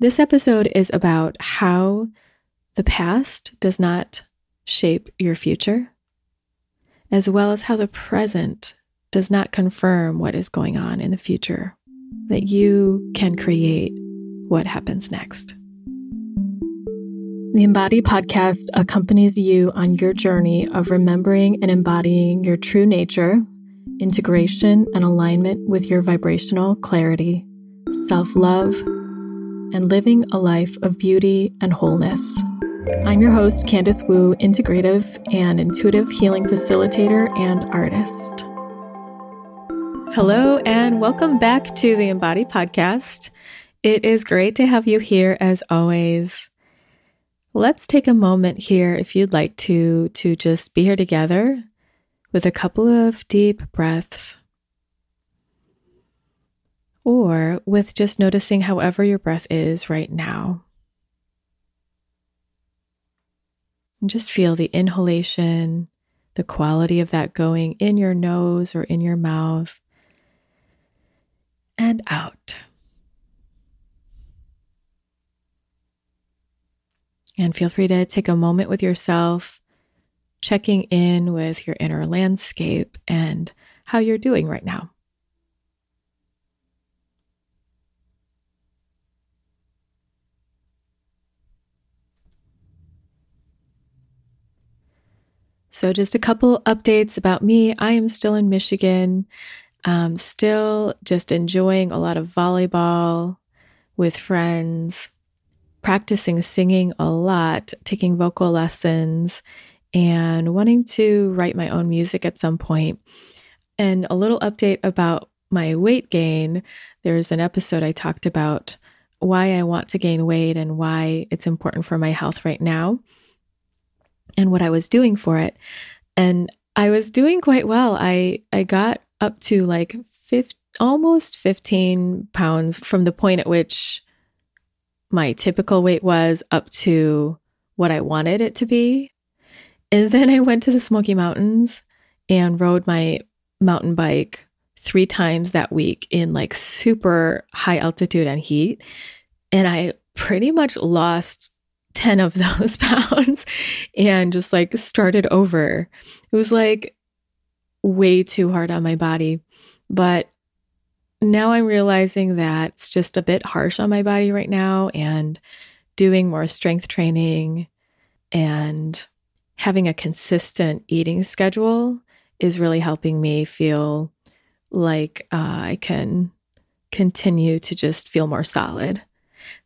This episode is about how the past does not shape your future, as well as how the present does not confirm what is going on in the future, that you can create what happens next. The Embody podcast accompanies you on your journey of remembering and embodying your true nature, integration and alignment with your vibrational clarity, self love, and living a life of beauty and wholeness. I'm your host, Candice Wu, integrative and intuitive healing facilitator and artist. Hello, and welcome back to the Embody podcast. It is great to have you here as always. Let's take a moment here, if you'd like to, to just be here together with a couple of deep breaths. Or with just noticing however your breath is right now. And just feel the inhalation, the quality of that going in your nose or in your mouth and out. And feel free to take a moment with yourself, checking in with your inner landscape and how you're doing right now. So, just a couple updates about me. I am still in Michigan, um, still just enjoying a lot of volleyball with friends, practicing singing a lot, taking vocal lessons, and wanting to write my own music at some point. And a little update about my weight gain. There's an episode I talked about why I want to gain weight and why it's important for my health right now and what I was doing for it. And I was doing quite well. I I got up to like 50, almost 15 pounds from the point at which my typical weight was up to what I wanted it to be. And then I went to the Smoky Mountains and rode my mountain bike three times that week in like super high altitude and heat. And I pretty much lost 10 of those pounds and just like started over. It was like way too hard on my body. But now I'm realizing that it's just a bit harsh on my body right now and doing more strength training and having a consistent eating schedule is really helping me feel like uh, I can continue to just feel more solid.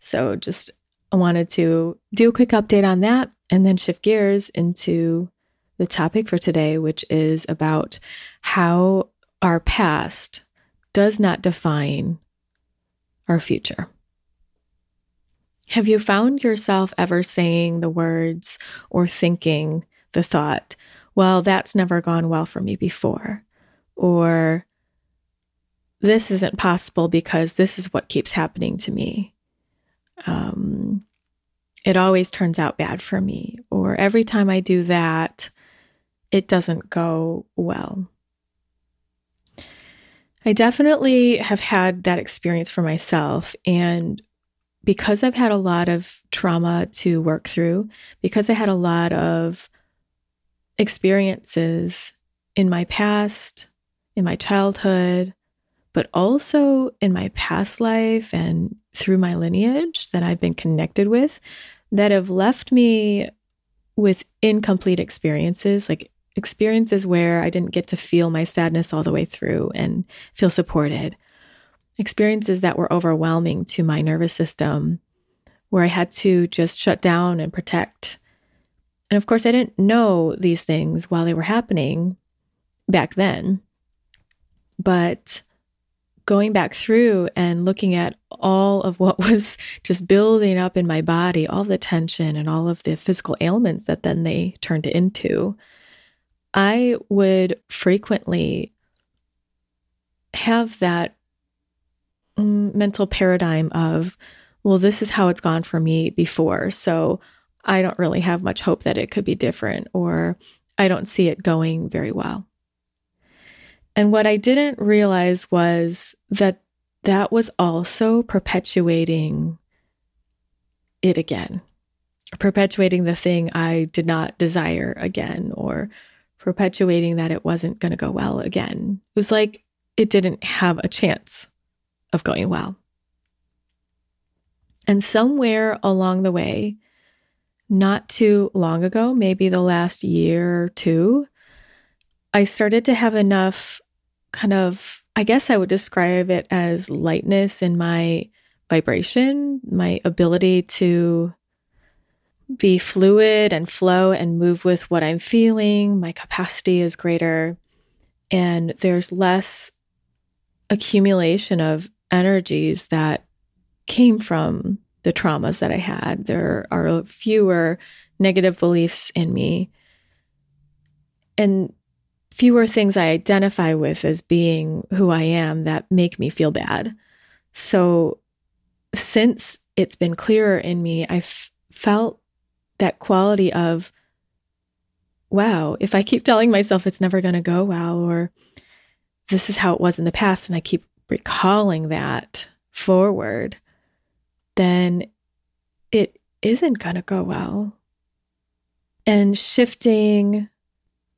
So just I wanted to do a quick update on that and then shift gears into the topic for today, which is about how our past does not define our future. Have you found yourself ever saying the words or thinking the thought, well, that's never gone well for me before? Or this isn't possible because this is what keeps happening to me um, it always turns out bad for me. Or every time I do that, it doesn't go well. I definitely have had that experience for myself. And because I've had a lot of trauma to work through, because I had a lot of experiences in my past, in my childhood, but also in my past life and through my lineage that I've been connected with that have left me with incomplete experiences, like experiences where I didn't get to feel my sadness all the way through and feel supported. Experiences that were overwhelming to my nervous system, where I had to just shut down and protect. And of course, I didn't know these things while they were happening back then. But going back through and looking at all of what was just building up in my body, all the tension and all of the physical ailments that then they turned into, I would frequently have that mm, mental paradigm of, well, this is how it's gone for me before. So I don't really have much hope that it could be different, or I don't see it going very well. And what I didn't realize was that that was also perpetuating it again, perpetuating the thing I did not desire again, or perpetuating that it wasn't going to go well again. It was like it didn't have a chance of going well. And somewhere along the way, not too long ago, maybe the last year or two, I started to have enough kind of, I guess I would describe it as lightness in my vibration, my ability to be fluid and flow and move with what I'm feeling. My capacity is greater, and there's less accumulation of energies that came from the traumas that I had. There are fewer negative beliefs in me and fewer things I identify with as being who I am that make me feel bad. So, since it's been clearer in me, I've felt that quality of, wow, if I keep telling myself it's never going to go well, or this is how it was in the past, and I keep recalling that forward, then it isn't going to go well. And shifting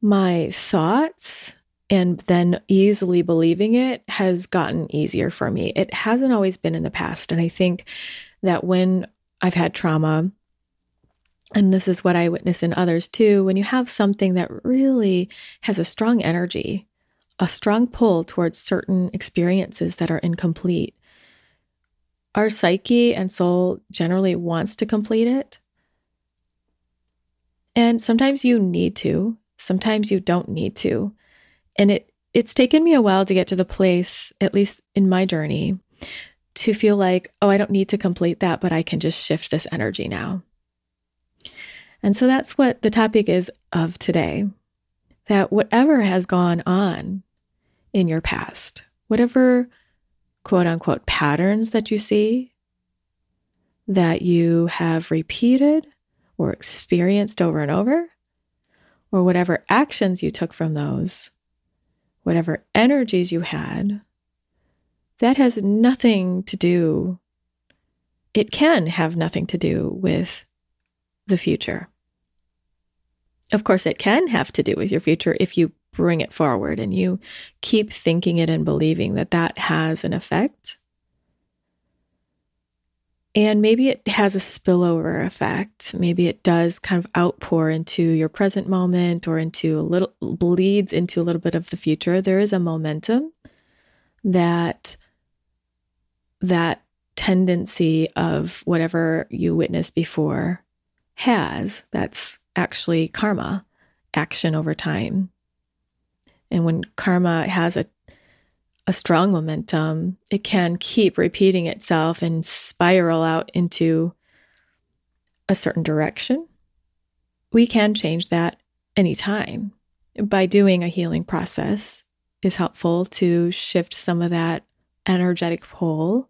my thoughts and then easily believing it has gotten easier for me. It hasn't always been in the past. And I think that when I've had trauma, and this is what I witness in others too, when you have something that really has a strong energy, a strong pull towards certain experiences that are incomplete, our psyche and soul generally wants to complete it. And sometimes you need to, sometimes you don't need to. And it it's taken me a while to get to the place, at least in my journey, to feel like, oh, I don't need to complete that, but I can just shift this energy now. And so that's what the topic is of today that whatever has gone on in your past, whatever quote unquote patterns that you see that you have repeated or experienced over and over, or whatever actions you took from those, whatever energies you had, that has nothing to do, it can have nothing to do with the future. Of course, it can have to do with your future if you bring it forward and you keep thinking it and believing that that has an effect. And maybe it has a spillover effect. Maybe it does kind of outpour into your present moment or into a little, bleeds into a little bit of the future. There is a momentum that that tendency of whatever you witnessed before has. That's actually karma, action over time. And when karma has a a strong momentum, it can keep repeating itself and spiral out into a certain direction. We can change that anytime. By doing a healing process is helpful to shift some of that energetic pull,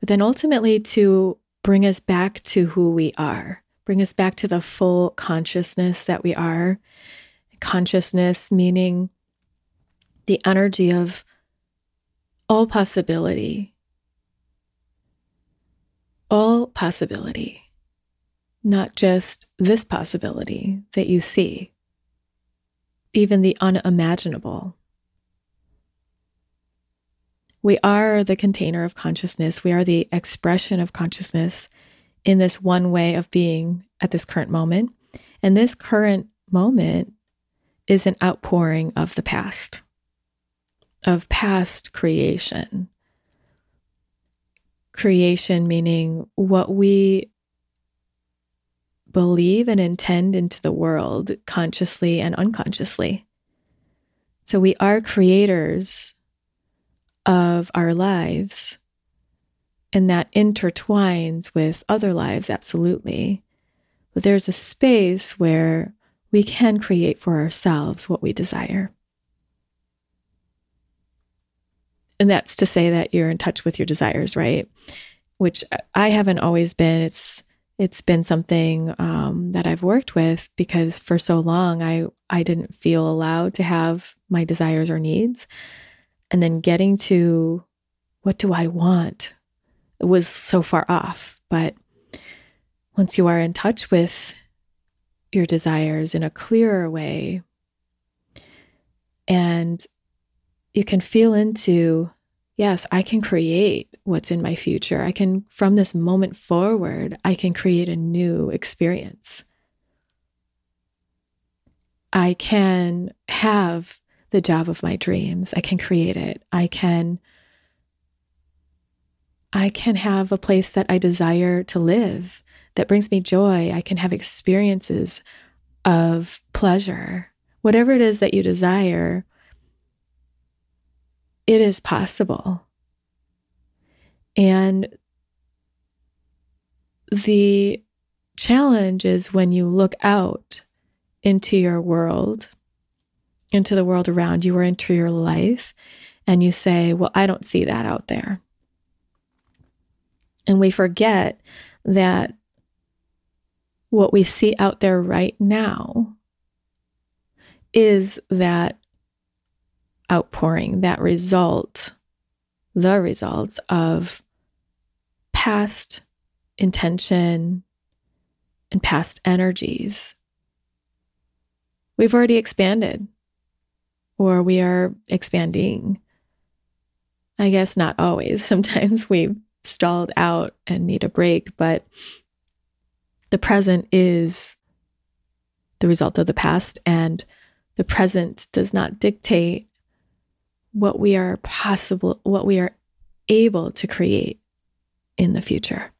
but then ultimately to bring us back to who we are, bring us back to the full consciousness that we are. Consciousness meaning the energy of all possibility. All possibility, not just this possibility that you see, even the unimaginable. We are the container of consciousness. We are the expression of consciousness in this one way of being at this current moment. And this current moment is an outpouring of the past of past creation. Creation meaning what we believe and intend into the world consciously and unconsciously. So we are creators of our lives, and that intertwines with other lives, absolutely. But there's a space where we can create for ourselves what we desire. And that's to say that you're in touch with your desires, right? Which I haven't always been. It's it's been something um, that I've worked with because for so long I I didn't feel allowed to have my desires or needs, and then getting to what do I want was so far off. But once you are in touch with your desires in a clearer way, and you can feel into, yes, I can create what's in my future. I can, from this moment forward, I can create a new experience. I can have the job of my dreams. I can create it. I can I can have a place that I desire to live that brings me joy. I can have experiences of pleasure. Whatever it is that you desire, it is possible. And the challenge is when you look out into your world, into the world around you, or into your life, and you say, Well, I don't see that out there. And we forget that what we see out there right now is that outpouring, that result, the results of past intention and past energies. We've already expanded, or we are expanding. I guess not always. Sometimes we've stalled out and need a break, but the present is the result of the past, and the present does not dictate what we are possible, what we are able to create in the future.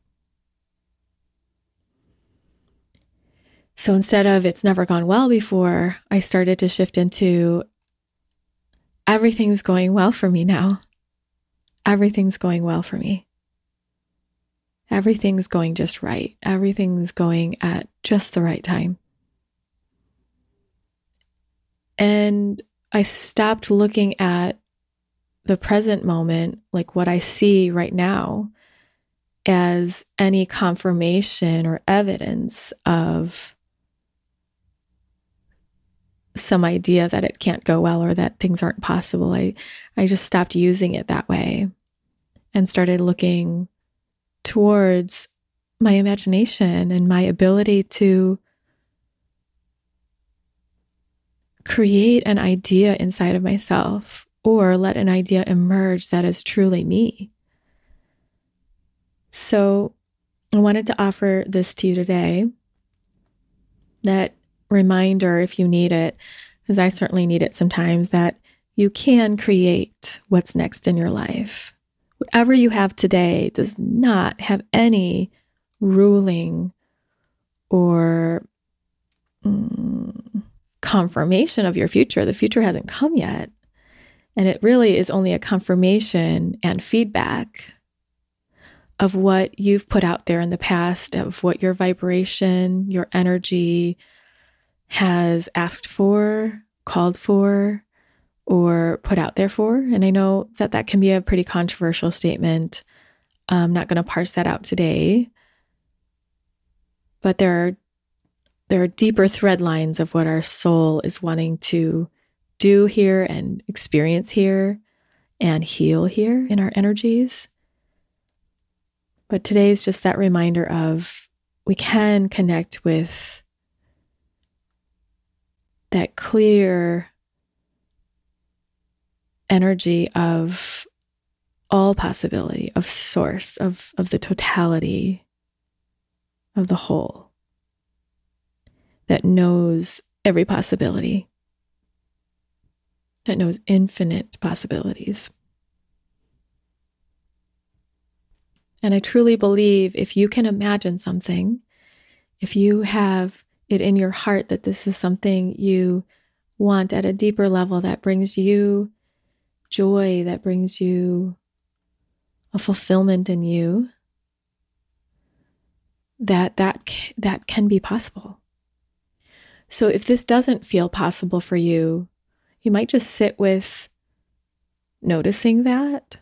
So instead of it's never gone well before, I started to shift into everything's going well for me now. Everything's going well for me everything's going just right. Everything's going at just the right time. And I stopped looking at the present moment, like what I see right now, as any confirmation or evidence of some idea that it can't go well or that things aren't possible. I, I just stopped using it that way and started looking towards my imagination and my ability to create an idea inside of myself or let an idea emerge that is truly me. So, I wanted to offer this to you today. That reminder, if you need it, because I certainly need it sometimes, that you can create what's next in your life whatever you have today does not have any ruling or mm, confirmation of your future. The future hasn't come yet. And it really is only a confirmation and feedback of what you've put out there in the past, of what your vibration, your energy has asked for, called for, or put out there for. And I know that that can be a pretty controversial statement. I'm not going to parse that out today. But there are there are deeper thread lines of what our soul is wanting to do here and experience here and heal here in our energies. But today is just that reminder of we can connect with that clear energy of all possibility, of source, of, of the totality of the whole that knows every possibility, that knows infinite possibilities. And I truly believe if you can imagine something, if you have it in your heart that this is something you want at a deeper level that brings you joy that brings you a fulfillment in you that that that can be possible. So if this doesn't feel possible for you, you might just sit with noticing that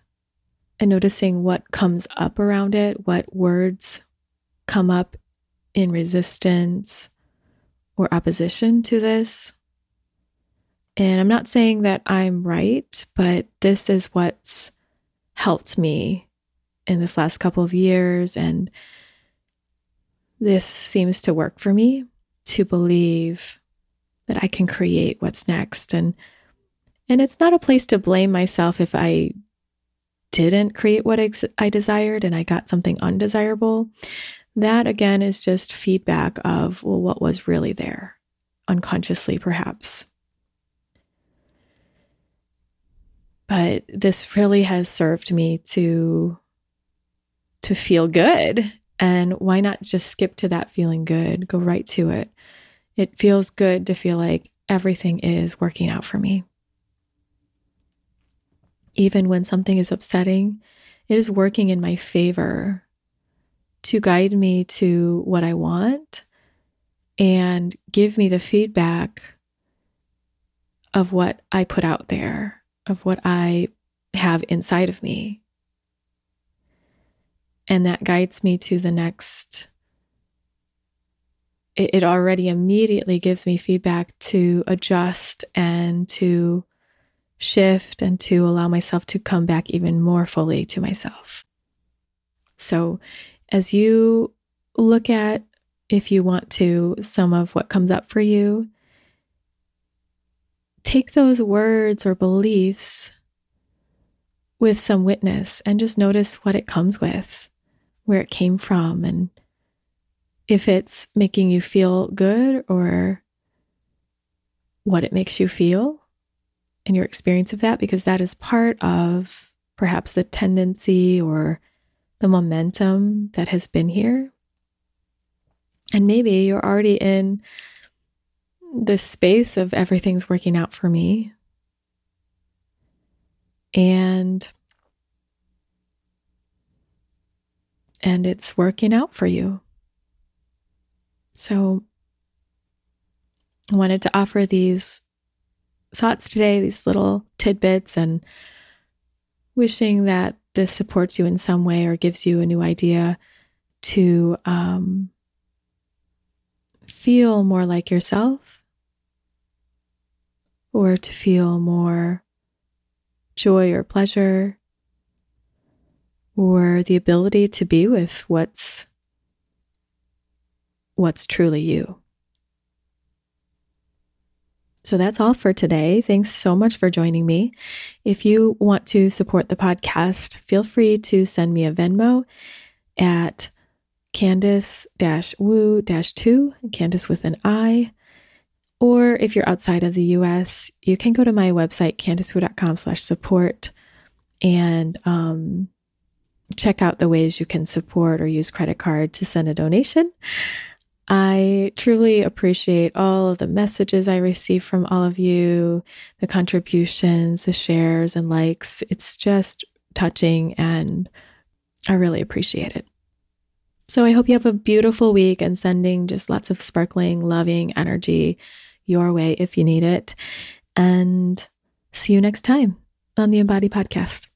and noticing what comes up around it, what words come up in resistance or opposition to this. And I'm not saying that I'm right, but this is what's helped me in this last couple of years. And this seems to work for me to believe that I can create what's next and and it's not a place to blame myself if I didn't create what ex- I desired and I got something undesirable. That again is just feedback of well what was really there unconsciously perhaps. But this really has served me to to feel good and why not just skip to that feeling good? Go right to it. It feels good to feel like everything is working out for me. Even when something is upsetting, it is working in my favor to guide me to what I want and give me the feedback of what I put out there, of what I have inside of me. And that guides me to the next. It, it already immediately gives me feedback to adjust and to shift and to allow myself to come back even more fully to myself. So, as you look at, if you want to, some of what comes up for you, take those words or beliefs with some witness and just notice what it comes with where it came from and if it's making you feel good or what it makes you feel and your experience of that, because that is part of perhaps the tendency or the momentum that has been here. And maybe you're already in this space of everything's working out for me. And and it's working out for you. So, I wanted to offer these thoughts today, these little tidbits, and wishing that this supports you in some way or gives you a new idea to um, feel more like yourself or to feel more joy or pleasure or the ability to be with what's what's truly you. So that's all for today. Thanks so much for joining me. If you want to support the podcast, feel free to send me a Venmo at Candice Wu 2, Candice with an I. Or if you're outside of the US, you can go to my website, candicewu.com slash support and um, check out the ways you can support or use credit card to send a donation. I truly appreciate all of the messages I receive from all of you, the contributions, the shares, and likes. It's just touching, and I really appreciate it. So I hope you have a beautiful week and sending just lots of sparkling, loving energy your way if you need it. And see you next time on the Embody Podcast.